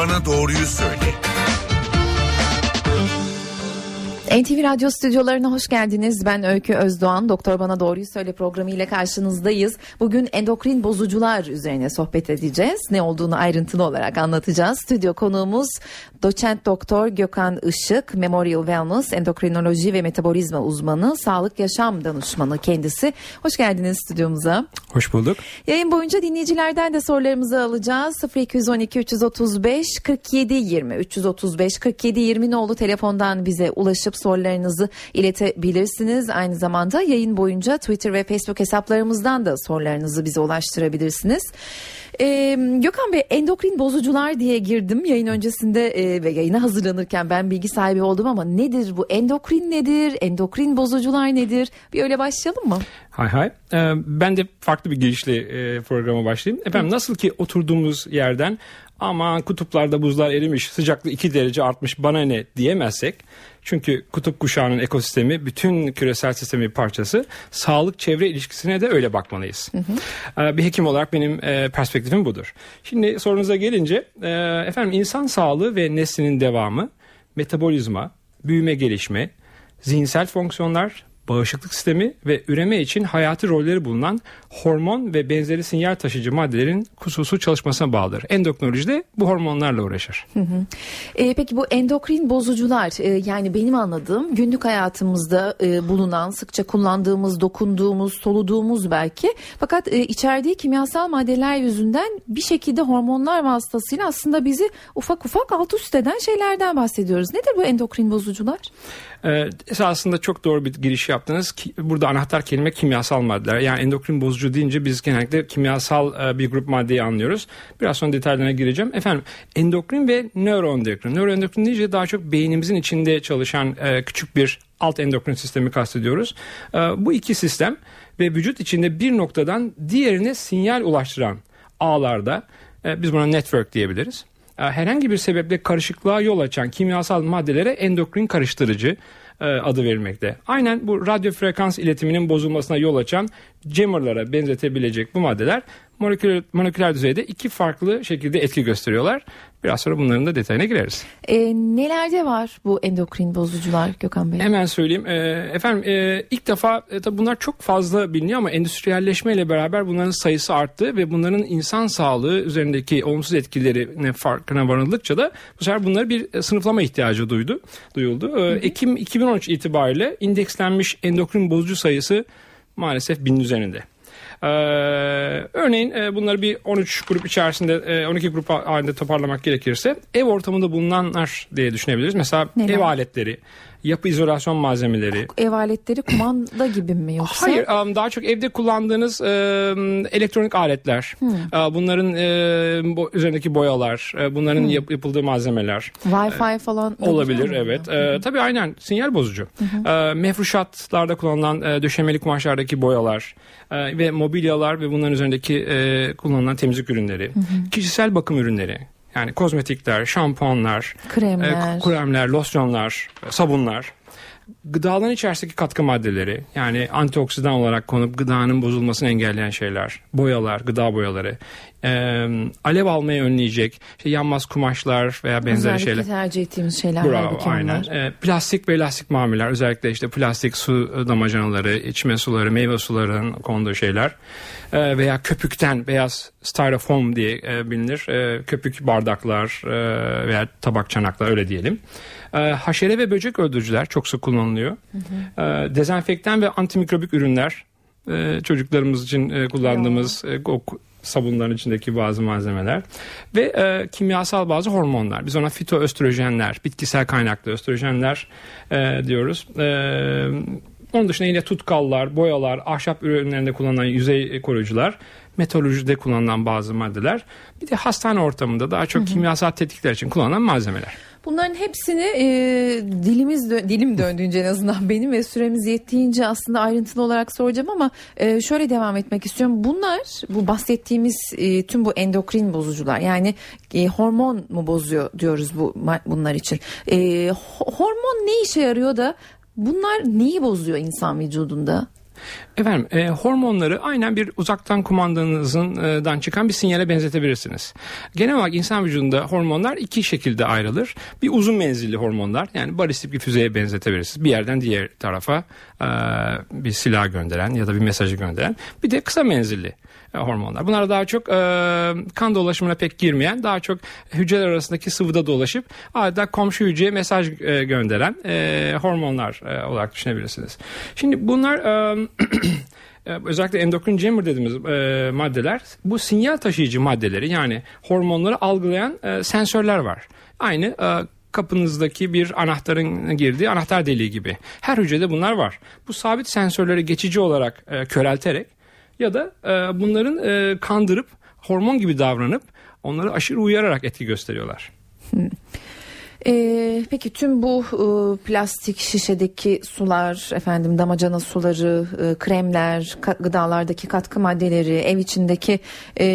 bana doğruyu söyle. NTV Radyo stüdyolarına hoş geldiniz. Ben Öykü Özdoğan. Doktor Bana Doğruyu Söyle programı ile karşınızdayız. Bugün endokrin bozucular üzerine sohbet edeceğiz. Ne olduğunu ayrıntılı olarak anlatacağız. Stüdyo konuğumuz doçent doktor Gökhan Işık, Memorial Wellness, endokrinoloji ve metabolizma uzmanı, sağlık yaşam danışmanı kendisi. Hoş geldiniz stüdyomuza. Hoş bulduk. Yayın boyunca dinleyicilerden de sorularımızı alacağız. 0212 335 47 20 335 47 20 nolu telefondan bize ulaşıp sorularınızı iletebilirsiniz. Aynı zamanda yayın boyunca Twitter ve Facebook hesaplarımızdan da sorularınızı bize ulaştırabilirsiniz. Ee, Gökhan Bey endokrin bozucular diye girdim yayın öncesinde e, ve yayına hazırlanırken ben bilgi sahibi oldum ama nedir bu endokrin nedir endokrin bozucular nedir bir öyle başlayalım mı? Hay hay. Ee, ben de farklı bir girişle e, programa başlayayım. Efendim nasıl ki oturduğumuz yerden aman kutuplarda buzlar erimiş sıcaklık 2 derece artmış bana ne diyemezsek çünkü kutup kuşağının ekosistemi bütün küresel sistemi bir parçası sağlık çevre ilişkisine de öyle bakmalıyız. Hı hı. Bir hekim olarak benim e, perspektifim budur. Şimdi sorunuza gelince e, efendim insan sağlığı ve neslinin devamı metabolizma, büyüme gelişme, zihinsel fonksiyonlar, bağışıklık sistemi ve üreme için hayati rolleri bulunan hormon ve benzeri sinyal taşıyıcı maddelerin kusursuz çalışmasına bağlıdır. Endokrinoloji de bu hormonlarla uğraşır. Hı hı. E, peki bu endokrin bozucular e, yani benim anladığım günlük hayatımızda e, bulunan sıkça kullandığımız, dokunduğumuz, soluduğumuz belki fakat e, içerdiği kimyasal maddeler yüzünden bir şekilde hormonlar vasıtasıyla aslında bizi ufak ufak alt üst eden şeylerden bahsediyoruz. Nedir bu endokrin bozucular? Ee, esasında çok doğru bir giriş yaptınız. Burada anahtar kelime kimyasal maddeler. Yani endokrin bozucu deyince biz genellikle kimyasal e, bir grup maddeyi anlıyoruz. Biraz sonra detaylarına gireceğim. Efendim endokrin ve nöroendokrin. Nöroendokrin deyince daha çok beynimizin içinde çalışan e, küçük bir alt endokrin sistemi kastediyoruz. E, bu iki sistem ve vücut içinde bir noktadan diğerine sinyal ulaştıran ağlarda biz buna network diyebiliriz herhangi bir sebeple karışıklığa yol açan kimyasal maddelere endokrin karıştırıcı adı verilmekte. Aynen bu radyo frekans iletiminin bozulmasına yol açan jammerlara benzetebilecek bu maddeler moleküler, moleküler düzeyde iki farklı şekilde etki gösteriyorlar. Biraz sonra bunların da detayına gireriz. E, nelerde var bu endokrin bozucular Gökhan Bey? Hemen söyleyeyim. E, efendim e, ilk defa e, tabii bunlar çok fazla biliniyor ama endüstriyelleşmeyle beraber bunların sayısı arttı ve bunların insan sağlığı üzerindeki olumsuz etkilerine farkına varıldıkça da bu sefer bunları bir e, sınıflama ihtiyacı duydu, duyuldu. E, Ekim 2013 itibariyle indekslenmiş endokrin bozucu sayısı maalesef binin üzerinde. Ee, örneğin e, bunları bir 13 grup içerisinde e, 12 grup halinde toparlamak gerekirse ev ortamında bulunanlar diye düşünebiliriz. Mesela Neler? ev aletleri, yapı izolasyon malzemeleri. Ev aletleri kumanda gibi mi yoksa? Hayır daha çok evde kullandığınız elektronik aletler. Hmm. Bunların üzerindeki boyalar, bunların hmm. yap, yapıldığı malzemeler. Wi-Fi falan. Olabilir evet. E, tabii aynen sinyal bozucu. Hmm. Mefruşatlarda kullanılan döşemeli kumaşlardaki boyalar ve mobilyalar ve bunların üzerindeki kullanılan temizlik ürünleri. Hmm. Kişisel bakım ürünleri yani kozmetikler, şampuanlar, kremler, e, kremler. losyonlar, sabunlar. Gıdaların içerisindeki katkı maddeleri yani antioksidan olarak konup gıdanın bozulmasını engelleyen şeyler, boyalar, gıda boyaları, e, alev almayı önleyecek işte yanmaz kumaşlar veya benzeri özellikle şeyler. tercih ettiğimiz şeyler Bravo, aynen. E, plastik ve lastik mamuller özellikle işte plastik su damacanaları, içme suları, meyve sularının konduğu şeyler e, veya köpükten beyaz styrofoam diye e, bilinir. E, köpük bardaklar e, veya tabak çanaklar öyle diyelim. E, haşere ve böcek öldürücüler çok sık kullanılıyor. Hı hı. E, dezenfektan ve antimikrobik ürünler e, çocuklarımız için e, kullandığımız e, o sabunların içindeki bazı malzemeler ve e, kimyasal bazı hormonlar. Biz ona fitoöstrojenler, bitkisel kaynaklı östrojenler e, diyoruz. E, onun dışında yine tutkallar, boyalar, ahşap ürünlerinde kullanılan yüzey koruyucular, metalolojide kullanılan bazı maddeler. Bir de hastane ortamında daha çok hı hı. kimyasal tetikler için kullanılan malzemeler. Bunların hepsini e, dilimiz dö- dilim döndüğünce en azından benim ve süremiz yettiğince aslında ayrıntılı olarak soracağım ama e, şöyle devam etmek istiyorum. Bunlar bu bahsettiğimiz e, tüm bu endokrin bozucular yani e, hormon mu bozuyor diyoruz bu bunlar için. E, hormon ne işe yarıyor da bunlar neyi bozuyor insan vücudunda? Efendim e, hormonları aynen bir uzaktan kumandanızdan e, çıkan bir sinyale benzetebilirsiniz. Genel olarak insan vücudunda hormonlar iki şekilde ayrılır. Bir uzun menzilli hormonlar yani balistik bir füzeye benzetebilirsiniz. Bir yerden diğer tarafa e, bir silah gönderen ya da bir mesajı gönderen. Bir de kısa menzilli hormonlar. Bunlar daha çok e, kan dolaşımına pek girmeyen, daha çok hücreler arasındaki sıvıda dolaşıp adeta komşu hücreye mesaj e, gönderen e, hormonlar e, olarak düşünebilirsiniz. Şimdi bunlar e, e özellikle endokrin jammer dediğimiz e, maddeler bu sinyal taşıyıcı maddeleri yani hormonları algılayan e, sensörler var. Aynı e, kapınızdaki bir anahtarın girdiği anahtar deliği gibi. Her hücrede bunlar var. Bu sabit sensörleri geçici olarak e, körelterek ya da e, bunların e, kandırıp hormon gibi davranıp onları aşırı uyararak etki gösteriyorlar. Ee, peki tüm bu e, plastik şişedeki sular, efendim damacana suları, e, kremler, ka- gıdalardaki katkı maddeleri, ev içindeki e,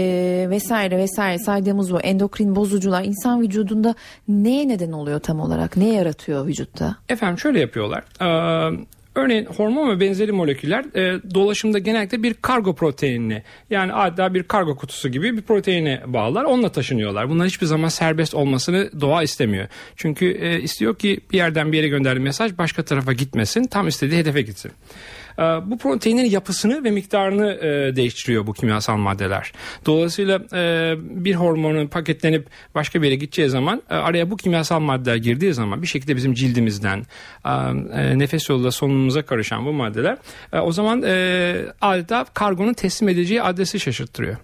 vesaire vesaire saydığımız bu endokrin bozucular insan vücudunda neye neden oluyor tam olarak? Ne yaratıyor vücutta? Efendim şöyle yapıyorlar. Ee, Örneğin hormon ve benzeri moleküller e, dolaşımda genellikle bir kargo proteinini yani adeta bir kargo kutusu gibi bir proteine bağlar. Onunla taşınıyorlar. Bunlar hiçbir zaman serbest olmasını doğa istemiyor. Çünkü e, istiyor ki bir yerden bir yere gönderdiği mesaj başka tarafa gitmesin. Tam istediği hedefe gitsin. Ee, bu proteinin yapısını ve miktarını e, değiştiriyor bu kimyasal maddeler. Dolayısıyla e, bir hormonun paketlenip başka bir yere gideceği zaman e, araya bu kimyasal maddeler girdiği zaman bir şekilde bizim cildimizden nefes yoluyla solunumumuza karışan bu maddeler o zaman adeta kargonun teslim edeceği adresi şaşırttırıyor.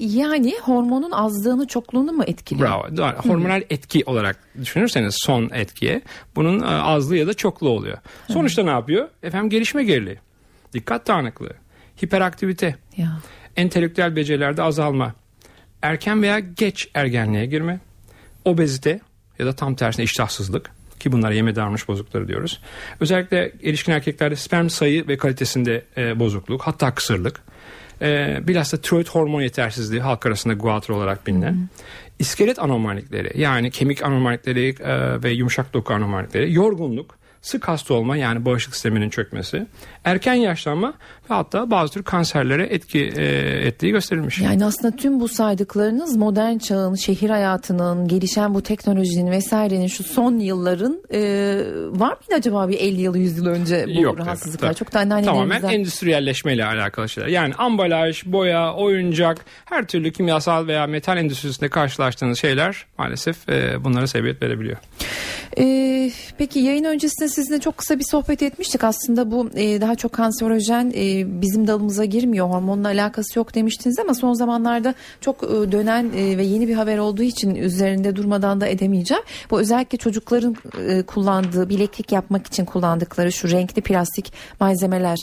Yani hormonun azlığını çokluğunu mu etkiliyor? Bravo. Hormonal etki olarak düşünürseniz son etkiye bunun azlığı ya da çokluğu oluyor. Sonuçta ne yapıyor? Efendim gelişme geriliği, dikkat dağınıklığı, hiperaktivite, ya. entelektüel becerilerde azalma, erken veya geç ergenliğe girme, obezite ya da tam tersine iştahsızlık ki bunlara yeme davranış bozuklukları diyoruz. Özellikle erişkin erkeklerde sperm sayı ve kalitesinde e, bozukluk hatta kısırlık. E, bilhassa tiroid hormon yetersizliği halk arasında guatr olarak bilinen. Hmm. İskelet anormallikleri yani kemik anormallikleri e, ve yumuşak doku anormallikleri, yorgunluk, sık hasta olma yani bağışıklık sisteminin çökmesi, erken yaşlanma ve hatta bazı tür kanserlere etki e, ettiği gösterilmiş. Yani aslında tüm bu saydıklarınız modern çağın, şehir hayatının, gelişen bu teknolojinin vesairenin şu son yılların e, var mıydı acaba bir 50 yıl 100 yıl önce bu Yok, rahatsızlıklar? Çok da Tamamen endüstriyelleşmeyle alakalı şeyler. Yani ambalaj, boya, oyuncak, her türlü kimyasal veya metal endüstrisinde karşılaştığınız şeyler maalesef e, bunlara sebebiyet verebiliyor. Ee, peki yayın öncesinde sizinle çok kısa bir sohbet etmiştik. Aslında bu e, daha çok kanserojen e, bizim dalımıza girmiyor. Hormonla alakası yok demiştiniz ama son zamanlarda çok e, dönen e, ve yeni bir haber olduğu için üzerinde durmadan da edemeyeceğim. Bu özellikle çocukların e, kullandığı bileklik yapmak için kullandıkları şu renkli plastik malzemeler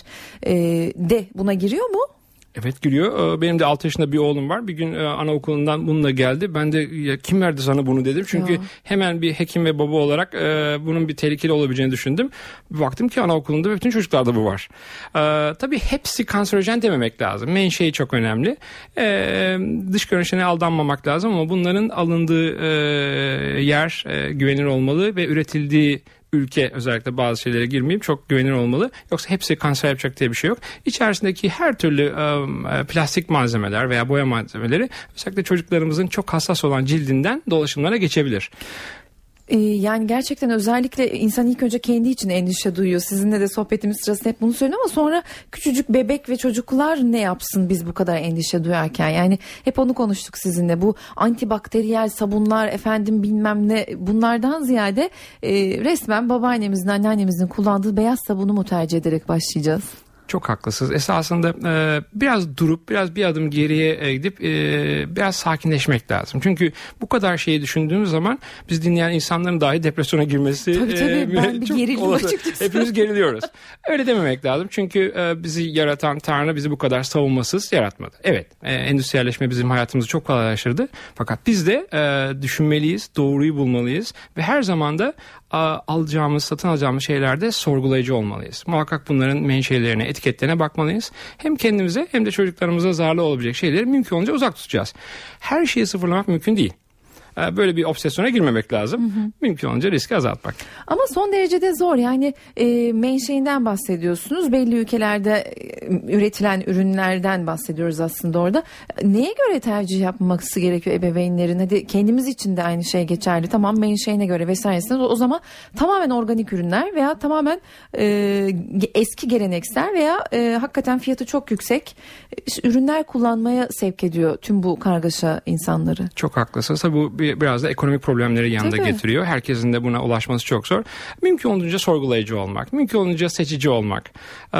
e, de buna giriyor mu? Evet giriyor. Ee, benim de 6 yaşında bir oğlum var. Bir gün e, anaokulundan bununla geldi. Ben de ya, kim verdi sana bunu dedim. Çünkü ya. hemen bir hekim ve baba olarak e, bunun bir tehlikeli olabileceğini düşündüm. Baktım ki anaokulunda bütün çocuklarda bu var. E, tabii hepsi kanserojen dememek lazım. Menşei çok önemli. E, dış görünüşüne aldanmamak lazım ama bunların alındığı e, yer e, güvenilir olmalı ve üretildiği ülke özellikle bazı şeylere girmeyeyim çok güvenilir olmalı. Yoksa hepsi kanser yapacak diye bir şey yok. İçerisindeki her türlü e, plastik malzemeler veya boya malzemeleri özellikle çocuklarımızın çok hassas olan cildinden dolaşımlara geçebilir. Ee, yani gerçekten özellikle insan ilk önce kendi için endişe duyuyor. Sizinle de sohbetimiz sırasında hep bunu söylüyorum ama sonra küçücük bebek ve çocuklar ne yapsın biz bu kadar endişe duyarken? Yani hep onu konuştuk sizinle. Bu antibakteriyel sabunlar efendim bilmem ne bunlardan ziyade e, resmen babaannemizin anneannemizin kullandığı beyaz sabunu mu tercih ederek başlayacağız? Çok haklısınız. Esasında e, biraz durup biraz bir adım geriye e, gidip e, biraz sakinleşmek lazım. Çünkü bu kadar şeyi düşündüğümüz zaman biz dinleyen insanların dahi depresyona girmesi tabii, tabii, e, ben bir gerildim açıkçası. Hepimiz geriliyoruz. Öyle dememek lazım. Çünkü e, bizi yaratan Tanrı bizi bu kadar savunmasız yaratmadı. Evet e, endüstriyelleşme bizim hayatımızı çok kolaylaştırdı. Fakat biz de e, düşünmeliyiz, doğruyu bulmalıyız ve her zaman da alacağımız, satın alacağımız şeylerde sorgulayıcı olmalıyız. Muhakkak bunların menşelerine, etiketlerine bakmalıyız. Hem kendimize hem de çocuklarımıza zararlı olabilecek şeyleri mümkün olunca uzak tutacağız. Her şeyi sıfırlamak mümkün değil. E, böyle bir obsesyona girmemek lazım. Hı hı. Mümkün olunca riski azaltmak. Ama son derecede zor yani e, menşeinden bahsediyorsunuz. Belli ülkelerde e, üretilen ürünlerden bahsediyoruz aslında orada. Neye göre tercih yapması gerekiyor ebeveynlerin? Hadi kendimiz için de aynı şey geçerli. Tamam menşeine göre vesairesine o zaman tamamen organik ürünler veya tamamen e, eski geleneksel veya e, hakikaten fiyatı çok yüksek e, ürünler kullanmaya sevk ediyor tüm bu kargaşa insanları. Çok haklısınız. Tabii bu bir, biraz da ekonomik problemleri yanında Tabii. getiriyor. Herkesin de buna ulaşması çok zor. Mümkün olduğunca sorgulayıcı olmak, mümkün olduğunca seçici olmak, e,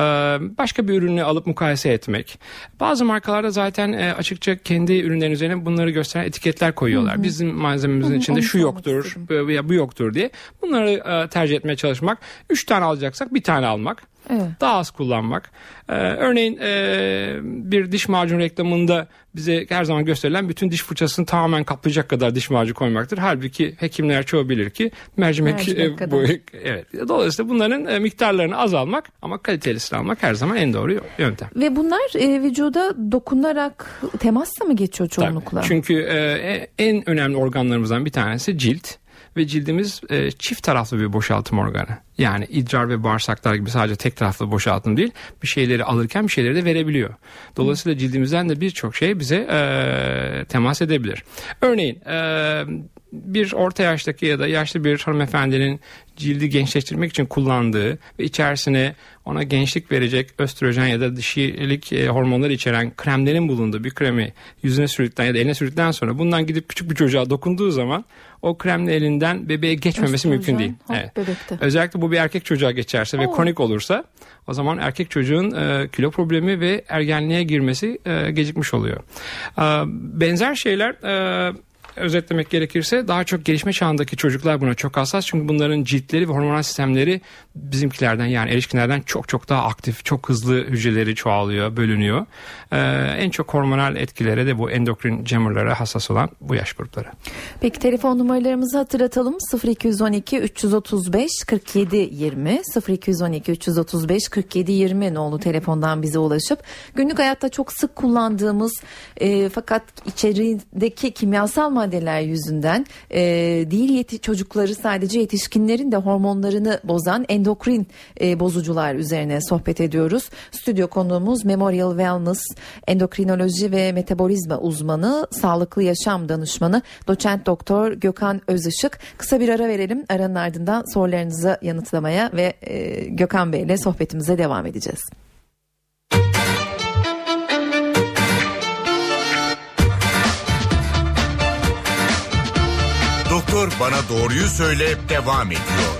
başka bir ürünü alıp mukayese etmek. Bazı markalarda zaten e, açıkça kendi ürünlerin üzerine bunları gösteren etiketler koyuyorlar. Hı hı. Bizim malzememizin hı hı, içinde şu yoktur veya bu yoktur diye. Bunları e, tercih etmeye çalışmak. Üç tane alacaksak bir tane almak. Evet. Daha az kullanmak. Ee, örneğin e, bir diş macun reklamında bize her zaman gösterilen bütün diş fırçasını tamamen kaplayacak kadar diş macunu koymaktır. Halbuki hekimler çoğu bilir ki mercimek, mercimek e, boyu evet. Dolayısıyla bunların e, miktarlarını azalmak ama kalitelisini almak her zaman en doğru yöntem. Ve bunlar e, vücuda dokunarak temasla mı geçiyor çoğunlukla? Tabii. Çünkü e, en önemli organlarımızdan bir tanesi cilt ve cildimiz e, çift taraflı bir boşaltım organı. Yani idrar ve bağırsaklar gibi sadece tek taraflı boşaltım değil bir şeyleri alırken bir şeyleri de verebiliyor. Dolayısıyla cildimizden de birçok şey bize e, temas edebilir. Örneğin e, bir orta yaştaki ya da yaşlı bir hanımefendinin cildi gençleştirmek için kullandığı ve içerisine ona gençlik verecek östrojen ya da dişilik e, hormonları içeren kremlerin bulunduğu bir kremi yüzüne sürdükten ya da eline sürdükten sonra bundan gidip küçük bir çocuğa dokunduğu zaman o kremle elinden bebeğe geçmemesi östrojen, mümkün değil. Evet. Bebekte. Özellikle bu bir erkek çocuğa geçerse Oo. ve kronik olursa o zaman erkek çocuğun e, kilo problemi ve ergenliğe girmesi e, gecikmiş oluyor. E, benzer şeyler e, özetlemek gerekirse daha çok gelişme çağındaki çocuklar buna çok hassas. Çünkü bunların ciltleri ve hormonal sistemleri bizimkilerden yani erişkinlerden çok çok daha aktif, çok hızlı hücreleri çoğalıyor, bölünüyor. Ee, en çok hormonal etkilere de bu endokrin jammerlara hassas olan bu yaş grupları. Peki telefon numaralarımızı hatırlatalım. 0212 335 47 20 0212 335 47 20 nolu telefondan bize ulaşıp günlük hayatta çok sık kullandığımız e, fakat içerideki kimyasal maddeler yüzünden e, değil yeti çocukları sadece yetişkinlerin de hormonlarını bozan endokrin e, bozucular üzerine sohbet ediyoruz. Stüdyo konuğumuz Memorial Wellness endokrinoloji ve metabolizma uzmanı, sağlıklı yaşam danışmanı doçent doktor Gökhan Özışık. Kısa bir ara verelim. Aranın ardından sorularınızı yanıtlamaya ve e, Gökhan Bey ile sohbetimize devam edeceğiz. Doktor Bana Doğruyu Söyle devam ediyor.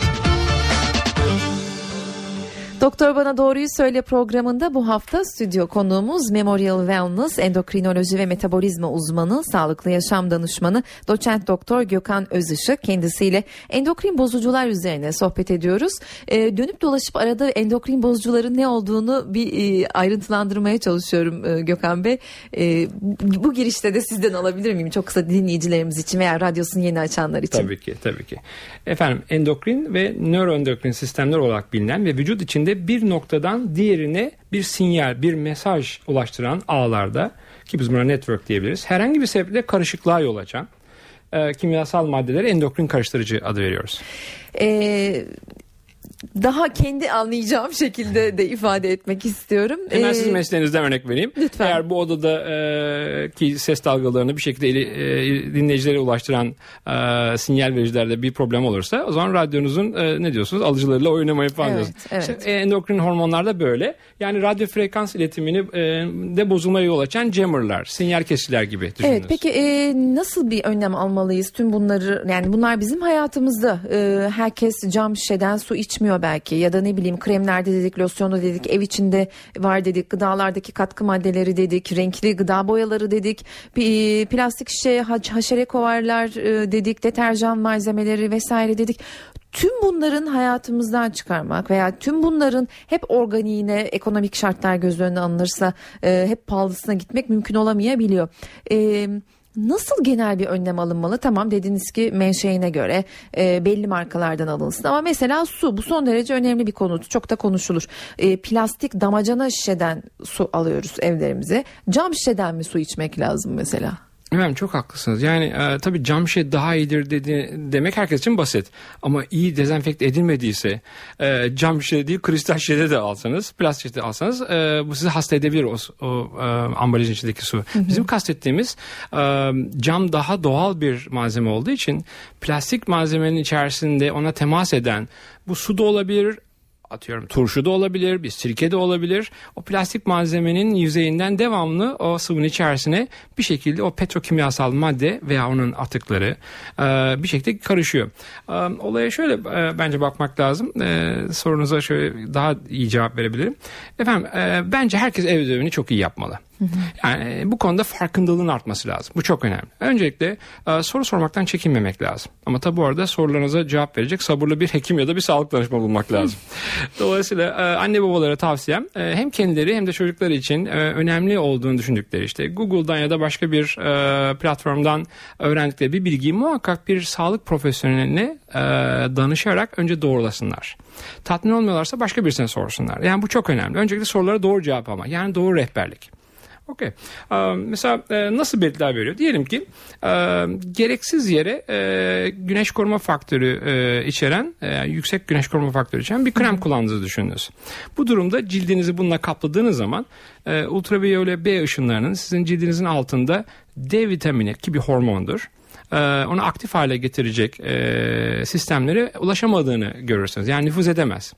Doktor Bana Doğruyu Söyle programında bu hafta stüdyo konuğumuz Memorial Wellness endokrinoloji ve metabolizma uzmanı, sağlıklı yaşam danışmanı doçent doktor Gökhan Özışık. Kendisiyle endokrin bozucular üzerine sohbet ediyoruz. Ee, dönüp dolaşıp arada endokrin bozucuların ne olduğunu bir e, ayrıntılandırmaya çalışıyorum e, Gökhan Bey. E, bu girişte de sizden alabilir miyim? Çok kısa dinleyicilerimiz için veya radyosunu yeni açanlar için. Tabii ki, tabii ki. Efendim endokrin ve nöroendokrin sistemler olarak bilinen ve vücut içinde bir noktadan diğerine bir sinyal, bir mesaj ulaştıran ağlarda ki biz buna network diyebiliriz. Herhangi bir sebeple karışıklığa yol açan e, kimyasal maddelere endokrin karıştırıcı adı veriyoruz. Ee, daha kendi anlayacağım şekilde de ifade etmek istiyorum. Hemen ee, sizin mesleğinizden örnek vereyim. Lütfen. Eğer bu odada e, ki ses dalgalarını bir şekilde eli, e, dinleyicilere ulaştıran e, sinyal vericilerde bir problem olursa o zaman radyonuzun e, ne diyorsunuz alıcılarıyla oynamayı falan evet, diyorsunuz. Evet. İşte, endokrin hormonlar da böyle. Yani radyo frekans iletimini e, de bozulmaya yol açan jammerlar, sinyal kesiciler gibi düşününüz. Evet peki e, nasıl bir önlem almalıyız tüm bunları yani bunlar bizim hayatımızda e, herkes cam şişeden su içmiyor kullanılıyor belki ya da ne bileyim kremlerde dedik, losyonu dedik, ev içinde var dedik, gıdalardaki katkı maddeleri dedik, renkli gıda boyaları dedik, plastik şişe, haşere kovarlar e, dedik, deterjan malzemeleri vesaire dedik tüm bunların hayatımızdan çıkarmak veya tüm bunların hep organiğine ekonomik şartlar göz önüne alınırsa e, hep pahalısına gitmek mümkün olamayabiliyor. E, Nasıl genel bir önlem alınmalı? Tamam dediniz ki menşeine göre e, belli markalardan alınsın ama mesela su bu son derece önemli bir konu. Çok da konuşulur. E, plastik damacana şişeden su alıyoruz evlerimize. Cam şişeden mi su içmek lazım mesela? Efendim çok haklısınız. Yani e, tabii cam şişe daha iyidir dedi, demek herkes için basit. Ama iyi dezenfekte edilmediyse e, cam şişe değil kristal şişede de alsanız, plastik şişede alsanız e, bu sizi hasta edebilir o, o e, ambalajın içindeki su. Bizim kastettiğimiz e, cam daha doğal bir malzeme olduğu için plastik malzemenin içerisinde ona temas eden bu su da olabilir, atıyorum turşu da olabilir, bir sirke de olabilir. O plastik malzemenin yüzeyinden devamlı o sıvının içerisine bir şekilde o petrokimyasal madde veya onun atıkları e, bir şekilde karışıyor. E, olaya şöyle e, bence bakmak lazım. E, sorunuza şöyle daha iyi cevap verebilirim. Efendim e, bence herkes ev ödevini çok iyi yapmalı. Yani bu konuda farkındalığın artması lazım. Bu çok önemli. Öncelikle e, soru sormaktan çekinmemek lazım. Ama tabi bu arada sorularınıza cevap verecek sabırlı bir hekim ya da bir sağlık danışmanı bulmak lazım. Dolayısıyla e, anne babalara tavsiyem e, hem kendileri hem de çocukları için önemli olduğunu düşündükleri işte Google'dan ya da başka bir platformdan öğrendikleri bir bilgiyi muhakkak bir sağlık profesyoneline danışarak önce doğrulasınlar. Tatmin olmuyorlarsa başka birisine sorsunlar. Yani bu çok önemli. Öncelikle sorulara doğru cevap ama yani doğru rehberlik. Okey. Mesela e, nasıl belirtiler veriyor? Diyelim ki e, gereksiz yere e, güneş koruma faktörü içeren, yüksek güneş koruma faktörü içeren bir krem kullandığınızı düşününüz. Bu durumda cildinizi bununla kapladığınız zaman ultraviyole B ışınlarının sizin cildinizin altında D vitamini ki bir hormondur onu aktif hale getirecek sistemlere ulaşamadığını görürsünüz. Yani nüfuz edemez.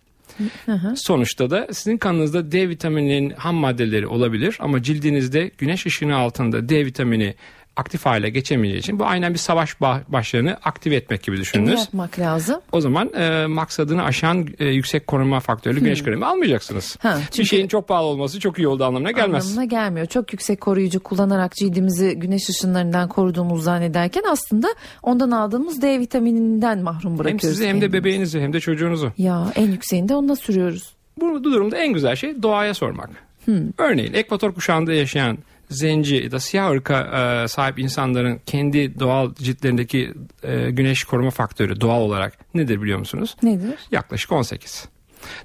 Sonuçta da sizin kanınızda D vitamininin ham maddeleri olabilir ama cildinizde güneş ışını altında D vitamini aktif hale geçemeyeceği için bu aynen bir savaş başlarını aktive etmek gibi düşününüz. Ne yapmak lazım? O zaman e, maksadını aşan e, yüksek koruma faktörlü güneş kremi almayacaksınız. Ha, çünkü bir şeyin çok pahalı olması çok iyi olduğu anlamına gelmez. Anlamına gelmiyor. Çok yüksek koruyucu kullanarak cildimizi güneş ışınlarından koruduğumuzu zannederken aslında ondan aldığımız D vitamininden mahrum bırakıyoruz. Hem sizi hem de bebeğinizi hem de çocuğunuzu. Ya en yükseğinde onunla sürüyoruz. Bu durumda en güzel şey doğaya sormak. Hmm. Örneğin ekvator kuşağında yaşayan zenci da siyah ırka e, sahip insanların kendi doğal ciltlerindeki e, güneş koruma faktörü doğal olarak nedir biliyor musunuz? Nedir? Yaklaşık 18.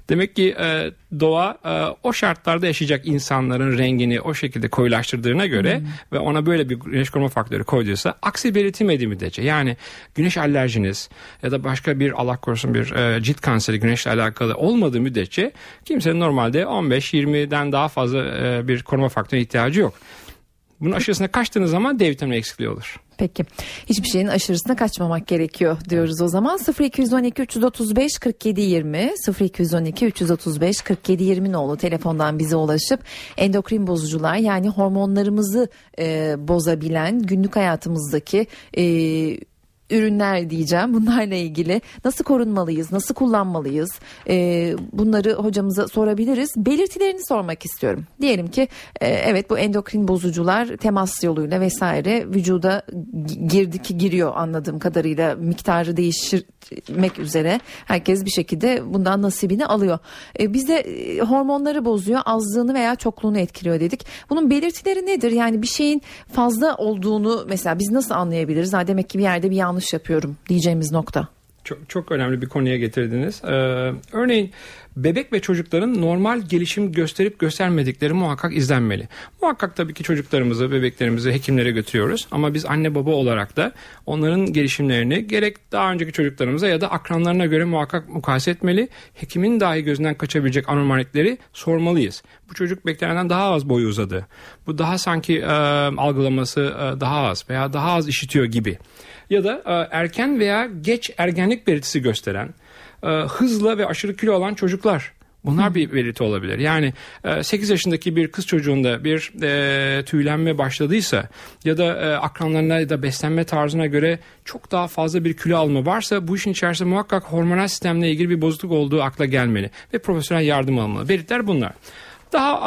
Demek ki e, doğa e, o şartlarda yaşayacak insanların rengini o şekilde koyulaştırdığına göre hmm. ve ona böyle bir güneş koruma faktörü koyduysa aksi belirtilmediği müddetçe yani güneş alerjiniz ya da başka bir Allah korusun bir e, cilt kanseri güneşle alakalı olmadığı müddetçe kimsenin normalde 15-20'den daha fazla e, bir koruma faktörüne ihtiyacı yok. Bunun aşırısına kaçtığınız zaman D vitamini eksikliği olur. Peki. Hiçbir şeyin aşırısına kaçmamak gerekiyor diyoruz o zaman. 0212 335 47 20 0212 335 47 20 nolu telefondan bize ulaşıp endokrin bozucular yani hormonlarımızı e, bozabilen günlük hayatımızdaki e, ürünler diyeceğim. Bunlarla ilgili nasıl korunmalıyız, nasıl kullanmalıyız e, bunları hocamıza sorabiliriz. Belirtilerini sormak istiyorum. Diyelim ki e, evet bu endokrin bozucular temas yoluyla vesaire vücuda girdi ki giriyor anladığım kadarıyla miktarı değiştirmek üzere herkes bir şekilde bundan nasibini alıyor. E, bizde e, hormonları bozuyor, azlığını veya çokluğunu etkiliyor dedik. Bunun belirtileri nedir? Yani bir şeyin fazla olduğunu mesela biz nasıl anlayabiliriz? Ha, demek ki bir yerde bir yanlış yanlış yapıyorum diyeceğimiz nokta. Çok, çok önemli bir konuya getirdiniz. Ee, örneğin bebek ve çocukların normal gelişim gösterip göstermedikleri muhakkak izlenmeli. Muhakkak tabii ki çocuklarımızı, bebeklerimizi hekimlere götürüyoruz. Ama biz anne baba olarak da onların gelişimlerini gerek daha önceki çocuklarımıza ya da akranlarına göre muhakkak mukayese etmeli. Hekimin dahi gözünden kaçabilecek anormallikleri sormalıyız. Bu çocuk beklenenden daha az boyu uzadı. Bu daha sanki e, algılaması e, daha az veya daha az işitiyor gibi ya da e, erken veya geç ergenlik belirtisi gösteren e, hızla ve aşırı kilo alan çocuklar Bunlar bir belirti olabilir. Yani 8 e, yaşındaki bir kız çocuğunda bir e, tüylenme başladıysa ya da e, akranlarına ya da beslenme tarzına göre çok daha fazla bir kilo alma varsa bu işin içerisinde muhakkak hormonal sistemle ilgili bir bozukluk olduğu akla gelmeli ve profesyonel yardım almalı. Belirtiler bunlar. Daha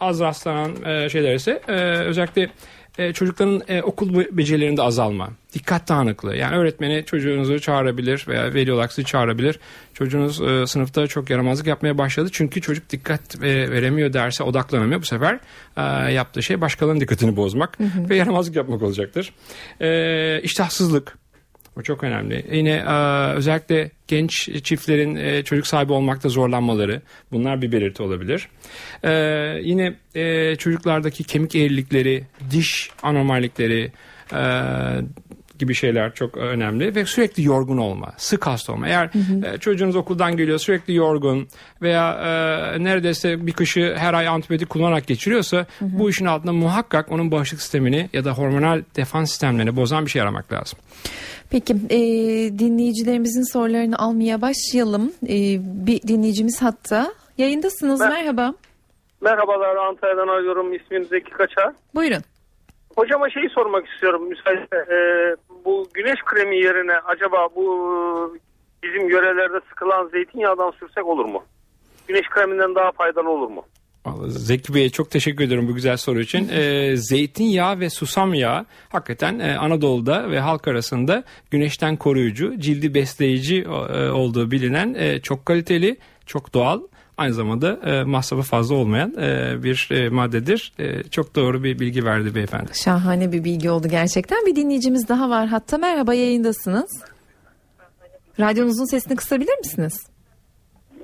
az rastlanan şeyler ise özellikle e, çocukların e, okul becerilerinde azalma, dikkat dağınıklığı. Yani öğretmeni çocuğunuzu çağırabilir veya veli olarak sizi çağırabilir. Çocuğunuz e, sınıfta çok yaramazlık yapmaya başladı. Çünkü çocuk dikkat e, veremiyor derse odaklanamıyor. Bu sefer e, yaptığı şey başkalarının dikkatini bozmak hı hı. ve yaramazlık yapmak olacaktır. E, iştahsızlık, bu çok önemli. Yine e, özellikle genç çiftlerin e, çocuk sahibi olmakta zorlanmaları bunlar bir belirti olabilir. E, yine çocuklardaki kemik eğrilikleri, diş anormallikleri, gibi şeyler çok önemli ve sürekli yorgun olma, sık hasta olma. Eğer hı hı. çocuğunuz okuldan geliyor sürekli yorgun veya e, neredeyse bir kışı her ay antibiyotik kullanarak geçiriyorsa hı hı. bu işin altında muhakkak onun bağışıklık sistemini ya da hormonal defans sistemlerini bozan bir şey aramak lazım. Peki e, dinleyicilerimizin sorularını almaya başlayalım. E, bir dinleyicimiz hatta yayındasınız Mer- merhaba. Merhabalar Antalya'dan arıyorum ismim Zeki Kaçar. Buyurun. Hocama şeyi sormak istiyorum müsaade. Ee, bu güneş kremi yerine acaba bu bizim yörelerde sıkılan zeytinyağından sürsek olur mu? Güneş kreminden daha faydalı olur mu? Zeki Bey'e çok teşekkür ederim bu güzel soru için. Ee, zeytinyağı ve susam yağı hakikaten e, Anadolu'da ve halk arasında güneşten koruyucu, cildi besleyici e, olduğu bilinen e, çok kaliteli, çok doğal aynı zamanda e, masrafı fazla olmayan e, bir e, maddedir. E, çok doğru bir bilgi verdi beyefendi. Şahane bir bilgi oldu gerçekten. Bir dinleyicimiz daha var hatta. Merhaba yayındasınız. Radyonuzun sesini kısabilir misiniz?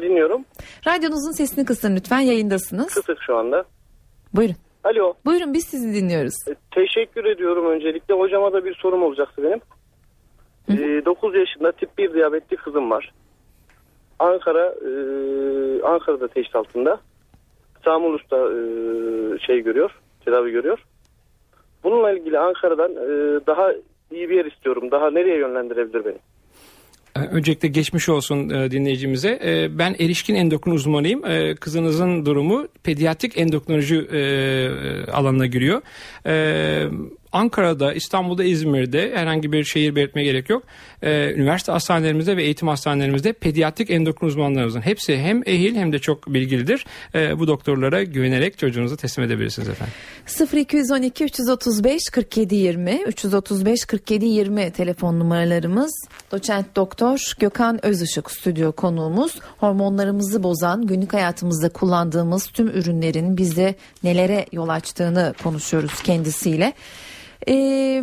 Dinliyorum. Radyonuzun sesini kısın lütfen yayındasınız. Kısık şu anda. Buyurun. Alo. Buyurun biz sizi dinliyoruz. E, teşekkür ediyorum öncelikle. Hocama da bir sorum olacaktı benim. E, 9 yaşında tip 1 diyabetli kızım var. Ankara e, Ankara'da teşhis altında. Samulus'ta e, şey görüyor, tedavi görüyor. Bununla ilgili Ankara'dan e, daha iyi bir yer istiyorum. Daha nereye yönlendirebilir beni? Ee, öncelikle geçmiş olsun e, dinleyicimize. E, ben erişkin endokrin uzmanıyım. E, kızınızın durumu pediatrik endokrinoloji alanına giriyor. Ankara'da, İstanbul'da, İzmir'de herhangi bir şehir belirtmeye gerek yok. Ee, üniversite hastanelerimizde ve eğitim hastanelerimizde pediatrik endokrin uzmanlarımızın hepsi hem ehil hem de çok bilgilidir. Ee, bu doktorlara güvenerek çocuğunuzu teslim edebilirsiniz efendim. 0212 335 47 20 335 47 20 telefon numaralarımız. Doçent Doktor Gökhan Özışık stüdyo konuğumuz. Hormonlarımızı bozan günlük hayatımızda kullandığımız tüm ürünlerin bize nelere yol açtığını konuşuyoruz kendisiyle. Ee,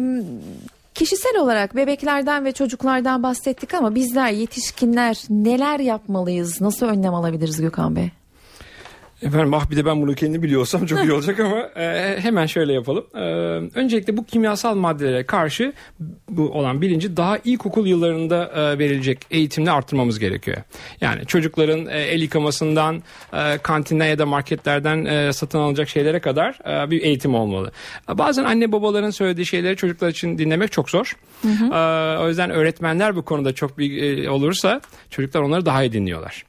kişisel olarak bebeklerden ve çocuklardan bahsettik ama bizler yetişkinler neler yapmalıyız? Nasıl önlem alabiliriz Gökhan Bey? Efendim ah bir de ben bunu kendi biliyorsam çok iyi olacak ama e, hemen şöyle yapalım. E, öncelikle bu kimyasal maddelere karşı bu olan bilinci daha ilkokul yıllarında e, verilecek eğitimle arttırmamız gerekiyor. Yani çocukların e, el yıkamasından, e, kantinden ya da marketlerden e, satın alınacak şeylere kadar e, bir eğitim olmalı. E, bazen anne babaların söylediği şeyleri çocuklar için dinlemek çok zor. Hı hı. E, o yüzden öğretmenler bu konuda çok bir e, olursa çocuklar onları daha iyi dinliyorlar.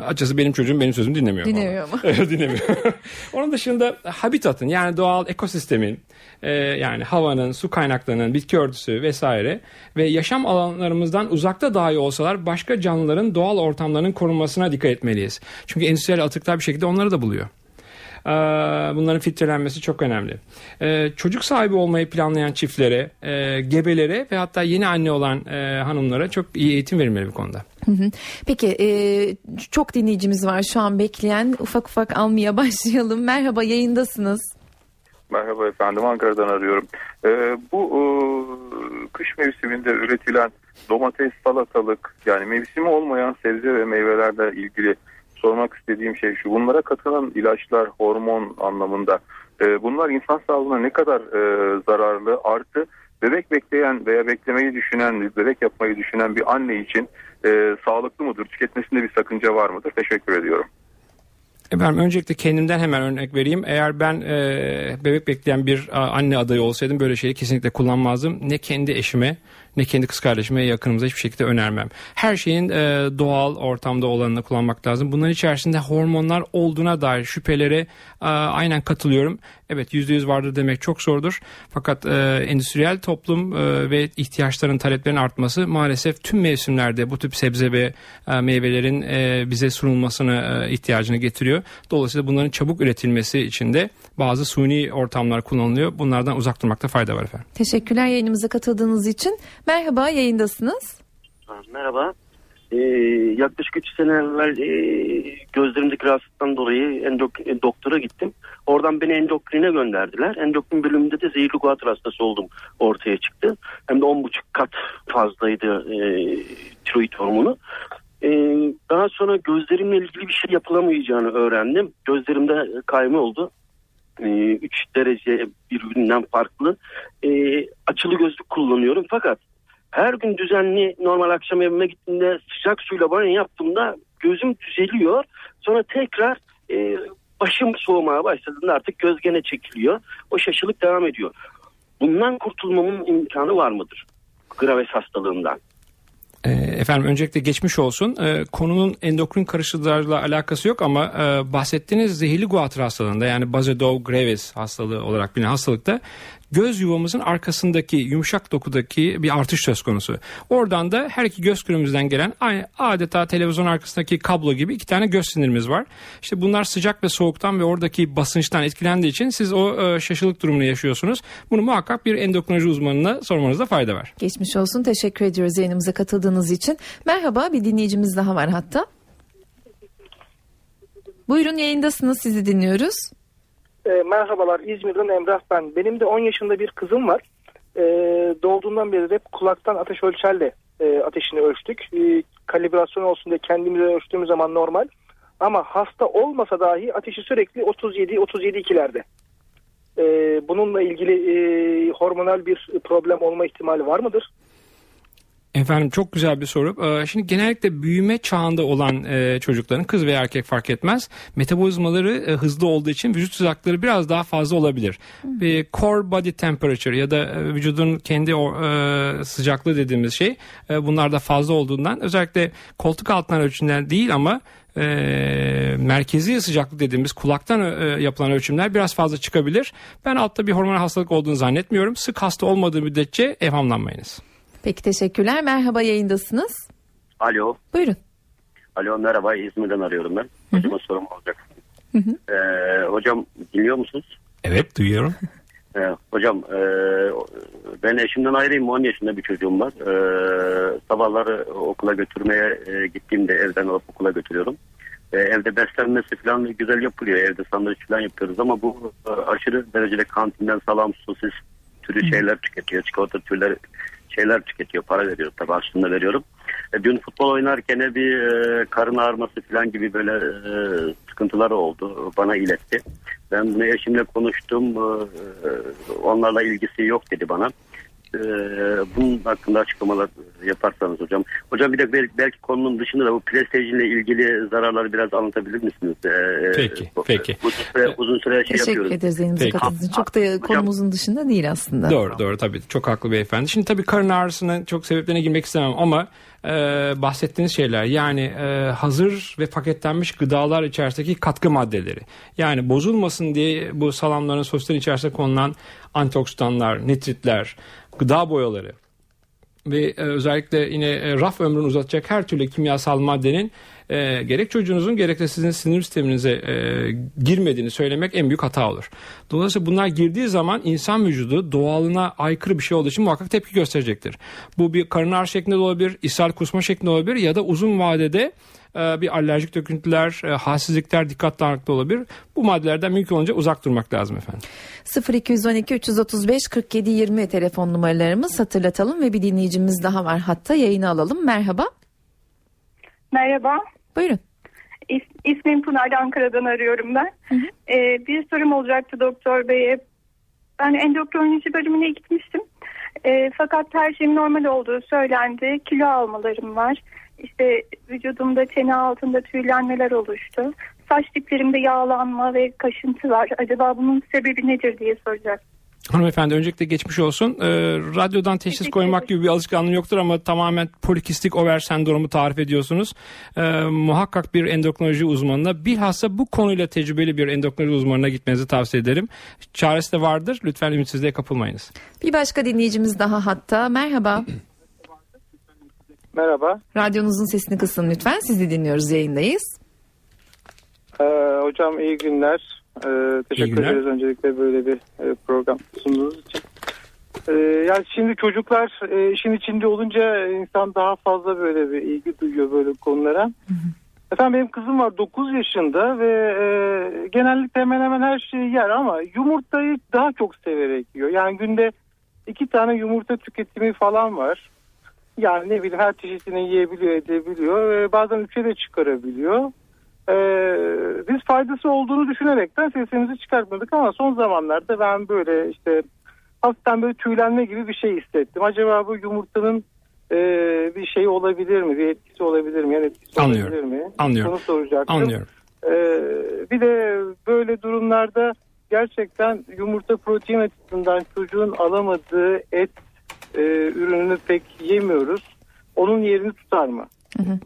Açıkçası benim çocuğum benim sözümü dinlemiyor. Dinlemiyor mu? Evet dinlemiyor. Onun dışında habitatın yani doğal ekosistemin e, yani havanın, su kaynaklarının, bitki örtüsü vesaire ve yaşam alanlarımızdan uzakta dahi olsalar başka canlıların doğal ortamlarının korunmasına dikkat etmeliyiz. Çünkü endüstriyel atıklar bir şekilde onları da buluyor. Ee, bunların filtrelenmesi çok önemli. Ee, çocuk sahibi olmayı planlayan çiftlere, e, gebelere ve hatta yeni anne olan e, hanımlara çok iyi eğitim verilmeli bu konuda. Peki e, çok dinleyicimiz var şu an bekleyen ufak ufak almaya başlayalım. Merhaba yayındasınız. Merhaba efendim Ankara'dan arıyorum. Ee, bu e, kış mevsiminde üretilen domates, salatalık yani mevsimi olmayan sebze ve meyvelerle ilgili sormak istediğim şey şu. Bunlara katılan ilaçlar hormon anlamında e, bunlar insan sağlığına ne kadar e, zararlı artı bebek bekleyen veya beklemeyi düşünen bebek yapmayı düşünen bir anne için e, sağlıklı mıdır? Tüketmesinde bir sakınca var mıdır? Teşekkür ediyorum. Ben öncelikle kendimden hemen örnek vereyim. Eğer ben e, bebek bekleyen bir anne adayı olsaydım böyle şeyi kesinlikle kullanmazdım. Ne kendi eşime ne kendi kız kardeşime yakınımıza hiçbir şekilde önermem. Her şeyin e, doğal ortamda olanını kullanmak lazım. Bunların içerisinde hormonlar olduğuna dair şüphelere aynen katılıyorum. Evet %100 vardır demek çok zordur. Fakat e, endüstriyel toplum e, ve ihtiyaçların taleplerin artması maalesef tüm mevsimlerde bu tip sebze ve e, meyvelerin e, bize sunulmasına e, ihtiyacını getiriyor. Dolayısıyla bunların çabuk üretilmesi için de bazı suni ortamlar kullanılıyor. Bunlardan uzak durmakta fayda var efendim. Teşekkürler yayınımıza katıldığınız için. Merhaba yayındasınız. Merhaba. Ee, yaklaşık 3 sene evvel e, gözlerimdeki rahatsızlıktan dolayı endok e, doktora gittim. Oradan beni endokrine gönderdiler. Endokrin bölümünde de zehirli guatr hastası oldum ortaya çıktı. Hem de 10,5 kat fazlaydı e, tiroid hormonu. E, daha sonra gözlerimle ilgili bir şey yapılamayacağını öğrendim. Gözlerimde kayma oldu. 3 derece birbirinden farklı. E, açılı gözlük kullanıyorum fakat her gün düzenli normal akşam evime gittiğimde sıcak suyla banyo yaptığımda gözüm düzeliyor. Sonra tekrar e, başım soğumaya başladığında artık göz gene çekiliyor. O şaşılık devam ediyor. Bundan kurtulmamın imkanı var mıdır? Graves hastalığından. E, efendim öncelikle geçmiş olsun. E, konunun endokrin karışıklıklarla alakası yok ama e, bahsettiğiniz zehirli guatr hastalığında yani Basedov Graves hastalığı olarak bilinen hastalıkta göz yuvamızın arkasındaki yumuşak dokudaki bir artış söz konusu. Oradan da her iki göz kürümüzden gelen adeta televizyon arkasındaki kablo gibi iki tane göz sinirimiz var. İşte bunlar sıcak ve soğuktan ve oradaki basınçtan etkilendiği için siz o e, şaşılık durumunu yaşıyorsunuz. Bunu muhakkak bir endokrinoloji uzmanına sormanızda fayda var. Geçmiş olsun. Teşekkür ediyoruz yayınımıza katıldığınız için. Merhaba bir dinleyicimiz daha var hatta. Buyurun yayındasınız sizi dinliyoruz. E, merhabalar İzmir'den Emrah ben. Benim de 10 yaşında bir kızım var. E, doğduğundan beri hep kulaktan ateş ölçerle e, ateşini ölçtük. E, kalibrasyon olsun diye kendimize ölçtüğümüz zaman normal. Ama hasta olmasa dahi ateşi sürekli 37-37 E, bununla ilgili e, hormonal bir problem olma ihtimali var mıdır? Efendim çok güzel bir soru. Ee, şimdi genellikle büyüme çağında olan e, çocukların kız veya erkek fark etmez. Metabolizmaları e, hızlı olduğu için vücut sıcaklıkları biraz daha fazla olabilir. Bir core body temperature ya da e, vücudun kendi sıcaklığı dediğimiz şey bunlar da fazla olduğundan özellikle koltuk altından ölçümler değil ama e, merkezi sıcaklık dediğimiz kulaktan e, yapılan ölçümler biraz fazla çıkabilir. Ben altta bir hormonal hastalık olduğunu zannetmiyorum. Sık hasta olmadığı müddetçe evhamlanmayınız. Peki teşekkürler. Merhaba yayındasınız. Alo. Buyurun. Alo merhaba İzmir'den arıyorum ben. Hocama sorum olacak. Hı hı. Ee, hocam dinliyor musunuz? Evet duyuyorum. Ee, hocam e, ben eşimden ayrıyım 10 yaşında bir çocuğum var. Ee, sabahları okula götürmeye e, gittiğimde evden alıp okula götürüyorum. Ee, evde beslenmesi falan güzel yapılıyor. Evde sandviç falan yapıyoruz ama bu e, aşırı derecede kantinden salam, sosis türü şeyler tüketiyor. Çikolata türleri şeyler tüketiyor. Para veriyorum tabii aslında veriyorum. E, dün futbol oynarken bir e, karın ağrıması falan gibi böyle e, sıkıntıları oldu. Bana iletti. Ben bunu eşimle konuştum. E, e onlarla ilgisi yok dedi bana. Ee, bunun hakkında açıklamalar yaparsanız hocam. Hocam bir de belki, belki konunun dışında da bu PlayStation ile ilgili zararları biraz anlatabilir misiniz? Ee, peki, peki. Uzun süre, uzun süre şey Teşekkür yapıyoruz. ederiz elinize katıldığınız Çok da hocam, konumuzun dışında değil aslında. Doğru, doğru tabii. Çok haklı beyefendi. Şimdi tabii karın ağrısının çok sebeplerine girmek istemem ama e, bahsettiğiniz şeyler yani e, hazır ve paketlenmiş gıdalar içerisindeki katkı maddeleri. Yani bozulmasın diye bu salamların sosislerin içerisine konulan antioksidanlar, nitritler, gıda boyaları ve e, özellikle yine e, raf ömrünü uzatacak her türlü kimyasal maddenin e, gerek çocuğunuzun gerek de sizin sinir sisteminize e, girmediğini söylemek en büyük hata olur. Dolayısıyla bunlar girdiği zaman insan vücudu doğalına aykırı bir şey olduğu için muhakkak tepki gösterecektir. Bu bir karın ağrı şeklinde de olabilir, ishal kusma şeklinde olabilir ya da uzun vadede bir alerjik döküntüler, e, halsizlikler, dikkat dağınıklığı olabilir. Bu maddelerden mümkün olunca uzak durmak lazım efendim. 0212 335 47 20 telefon numaralarımız hatırlatalım ve bir dinleyicimiz daha var hatta yayını alalım. Merhaba. Merhaba. Buyurun. İs, ismim Pınar Ankara'dan arıyorum ben. Hı hı. Ee, bir sorum olacaktı doktor beye. Ben endokrinoloji bölümüne gitmiştim. E, fakat her şeyim normal olduğu söylendi. Kilo almalarım var. İşte vücudumda çene altında tüylenmeler oluştu. Saç diplerimde yağlanma ve kaşıntı var. Acaba bunun sebebi nedir diye soracak. Hanımefendi öncelikle geçmiş olsun. Ee, radyodan teşhis koymak gibi bir alışkanlığım yoktur ama tamamen polikistik over sendromu tarif ediyorsunuz. Ee, muhakkak bir endokrinoloji uzmanına bilhassa bu konuyla tecrübeli bir endokrinoloji uzmanına gitmenizi tavsiye ederim. Çaresi de vardır. Lütfen ümitsizliğe kapılmayınız. Bir başka dinleyicimiz daha hatta. Merhaba. Merhaba. Radyonuzun sesini kısın lütfen. Sizi dinliyoruz yayındayız. Ee, hocam iyi günler. Ee, teşekkür iyi günler. ederiz öncelikle böyle bir e, program sunduğunuz için. Ee, yani şimdi çocuklar e, işin içinde olunca insan daha fazla böyle bir ilgi duyuyor böyle konulara. Hı hı. Efendim benim kızım var 9 yaşında ve e, genellikle hemen hemen her şeyi yer ama yumurtayı daha çok severek yiyor. Yani günde iki tane yumurta tüketimi falan var. Yani ne bileyim her çeşitini yiyebiliyor, edebiliyor. Ve bazen üçe de çıkarabiliyor. Ee, biz faydası olduğunu düşünerekten sesimizi çıkartmadık ama son zamanlarda ben böyle işte hafiften böyle tüylenme gibi bir şey hissettim. Acaba bu yumurtanın e, bir şey olabilir mi? Bir etkisi olabilir mi? Yani etkisi Anlıyorum. olabilir mi? Anlıyorum. Onu soracaktım. Anlıyorum. Ee, bir de böyle durumlarda gerçekten yumurta protein açısından çocuğun alamadığı et e, ürününü pek yemiyoruz. Onun yerini tutar mı?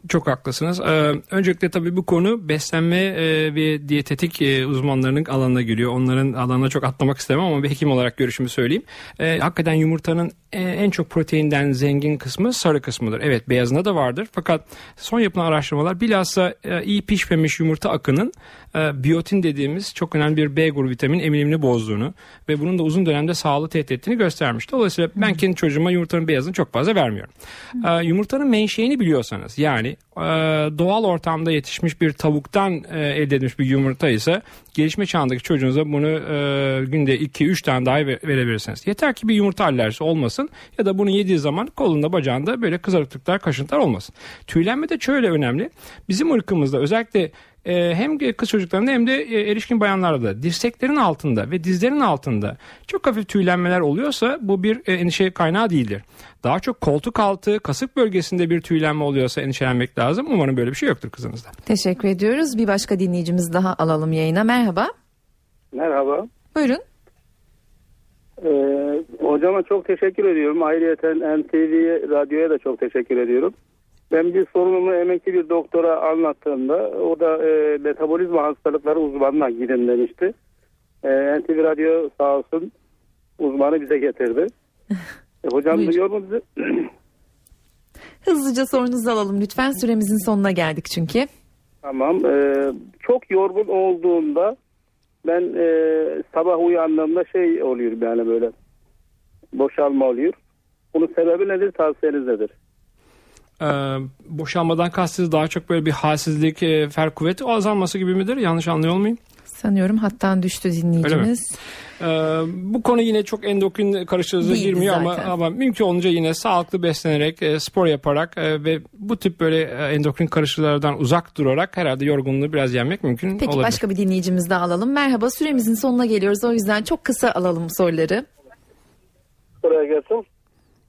Çok haklısınız. Ee, öncelikle tabii bu konu beslenme e, ve diyetetik e, uzmanlarının alanına giriyor. Onların alanına çok atlamak istemem ama bir hekim olarak görüşümü söyleyeyim. Ee, hakikaten yumurtanın e, en çok proteinden zengin kısmı sarı kısmıdır. Evet beyazında da vardır. Fakat son yapılan araştırmalar bilhassa e, iyi pişmemiş yumurta akının e, biyotin dediğimiz çok önemli bir B grubu vitamin emilimini bozduğunu ve bunun da uzun dönemde sağlığı tehdit ettiğini göstermiş. Dolayısıyla ben kendi çocuğuma yumurtanın beyazını çok fazla vermiyorum. E, yumurtanın menşeini biliyorsanız yani e, doğal ortamda yetişmiş bir tavuktan e, elde edilmiş bir yumurta ise gelişme çağındaki çocuğunuza bunu e, günde 2-3 tane daha ve- verebilirsiniz. Yeter ki bir yumurta alerjisi olmasın ya da bunu yediği zaman kolunda bacağında böyle kızarıklıklar kaşıntılar olmasın. Tüylenme de şöyle önemli. Bizim ırkımızda özellikle e, hem kız çocuklarında hem de e, erişkin bayanlarda dirseklerin altında ve dizlerin altında çok hafif tüylenmeler oluyorsa bu bir e, endişe kaynağı değildir. Daha çok koltuk altı, kasık bölgesinde bir tüylenme oluyorsa endişelenmek lazım. Umarım böyle bir şey yoktur kızınızda. Teşekkür ediyoruz. Bir başka dinleyicimiz daha alalım yayına. Merhaba. Merhaba. Buyurun. Ee, hocama çok teşekkür ediyorum. Ayrıca NTV Radyo'ya da çok teşekkür ediyorum. Ben bir sorunumu emekli bir doktora anlattığımda o da e, metabolizma hastalıkları uzmanına gidin demişti. E, NTV Radyo sağ olsun uzmanı bize getirdi. E, hocam Buyur. duyuyor mu bizi? Hızlıca sorunuzu alalım lütfen. Süremizin sonuna geldik çünkü. Tamam. Ee, çok yorgun olduğumda ben e, sabah uyandığımda şey oluyor yani böyle boşalma oluyor. Bunun sebebi nedir? Tavsiyeniz nedir? Ee, boşanmadan kastınız daha çok böyle bir halsizlik, e, fer kuvveti azalması gibi midir? Yanlış anlıyor olmayayım? Sanıyorum hattan düştü dinleyicimiz. Ee, bu konu yine çok endokrin karıştırıcıya Değil girmiyor ama, zaten. ama mümkün olunca yine sağlıklı beslenerek, e, spor yaparak e, ve bu tip böyle e, endokrin karıştırıcılardan uzak durarak herhalde yorgunluğu biraz yenmek mümkün Peki olabilir. başka bir dinleyicimiz daha alalım. Merhaba süremizin sonuna geliyoruz. O yüzden çok kısa alalım soruları. Kolay gelsin.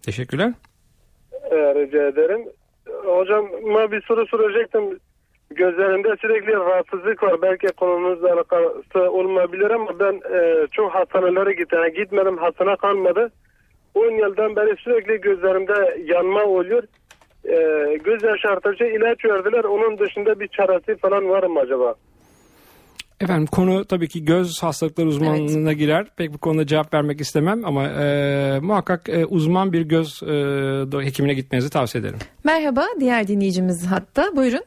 Teşekkürler. Ee, rica ederim. Hocama bir soru soracaktım. Gözlerimde sürekli rahatsızlık var. Belki konumuzla alakası olmayabilir ama ben e, çok hastanelere gittim. Yani gitmedim hastane kalmadı. 10 yıldan beri sürekli gözlerimde yanma oluyor. E, göz yaşartıcı ilaç verdiler. Onun dışında bir çaresi falan var mı acaba? Efendim konu tabii ki göz hastalıkları uzmanlığına girer. Pek bu konuda cevap vermek istemem ama e, muhakkak e, uzman bir göz e, hekimine gitmenizi tavsiye ederim. Merhaba diğer dinleyicimiz hatta. Buyurun.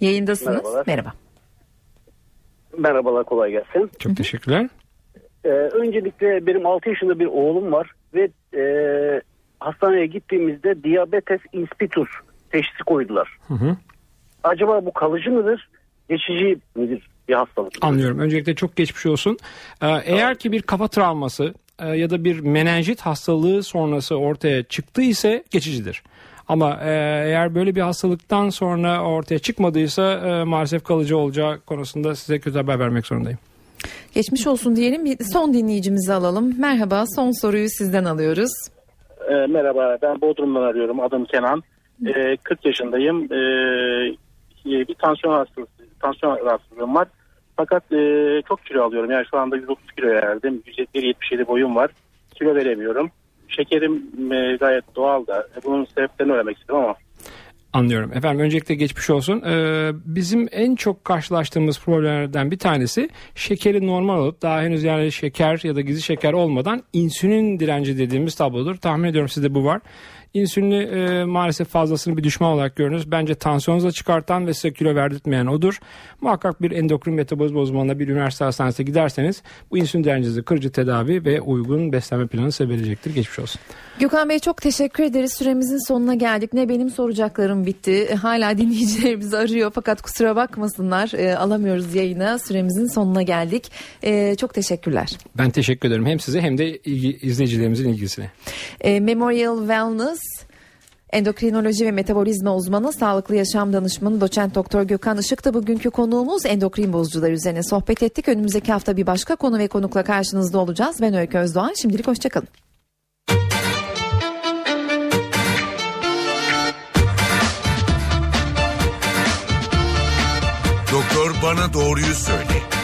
Yayındasınız. Merhabalar. Merhaba. Merhabalar kolay gelsin. Çok teşekkürler. Ee, öncelikle benim 6 yaşında bir oğlum var ve e, hastaneye gittiğimizde diabetes insipidus teşhisi koydular. Hı hı. Acaba bu kalıcı mıdır, geçici midir bir hastalık? Anlıyorum. Öncelikle çok geçmiş olsun. Ee, eğer ki bir kafa travması e, ya da bir menenjit hastalığı sonrası ortaya çıktı ise geçicidir. Ama e, eğer böyle bir hastalıktan sonra ortaya çıkmadıysa e, maalesef kalıcı olacağı konusunda size kötü haber vermek zorundayım. Geçmiş olsun diyelim. Bir son dinleyicimizi alalım. Merhaba son soruyu sizden alıyoruz. E, merhaba ben Bodrum'dan arıyorum adım Kenan. E, 40 yaşındayım. E, bir tansiyon hastası, tansiyon rahatsızlığım var. Fakat e, çok kilo alıyorum. Yani şu anda 130 kiloya erdim. 177 boyum var. Kilo veremiyorum. Şekerim e, gayet doğal da. E, bunun sebeplerini öğrenmek istedim ama. Anlıyorum. Efendim öncelikle geçmiş olsun. Ee, bizim en çok karşılaştığımız problemlerden bir tanesi şekeri normal olup daha henüz yani şeker ya da gizli şeker olmadan insülin direnci dediğimiz tablodur. Tahmin ediyorum sizde bu var. İnsülini e, maalesef fazlasını bir düşman olarak görünüz. Bence tansiyonunuza çıkartan ve size kilo verdirtmeyen odur. Muhakkak bir endokrin metabolizma uzmanına bir üniversite hastanesine giderseniz bu insülin direncinizi kırıcı tedavi ve uygun beslenme planı size verecektir. Geçmiş olsun. Gökhan Bey çok teşekkür ederiz. Süremizin sonuna geldik. Ne benim soracaklarım bitti. E, Hala dinleyicilerimiz arıyor fakat kusura bakmasınlar. E, alamıyoruz yayına. Süremizin sonuna geldik. E, çok teşekkürler. Ben teşekkür ederim hem size hem de izleyicilerimizin ilgisine. E, Memorial Wellness Endokrinoloji ve metabolizma uzmanı, sağlıklı yaşam danışmanı doçent doktor Gökhan Işık da bugünkü konuğumuz endokrin bozucular üzerine sohbet ettik. Önümüzdeki hafta bir başka konu ve konukla karşınızda olacağız. Ben Öykü Özdoğan. Şimdilik hoşçakalın. Doktor bana doğruyu söyle.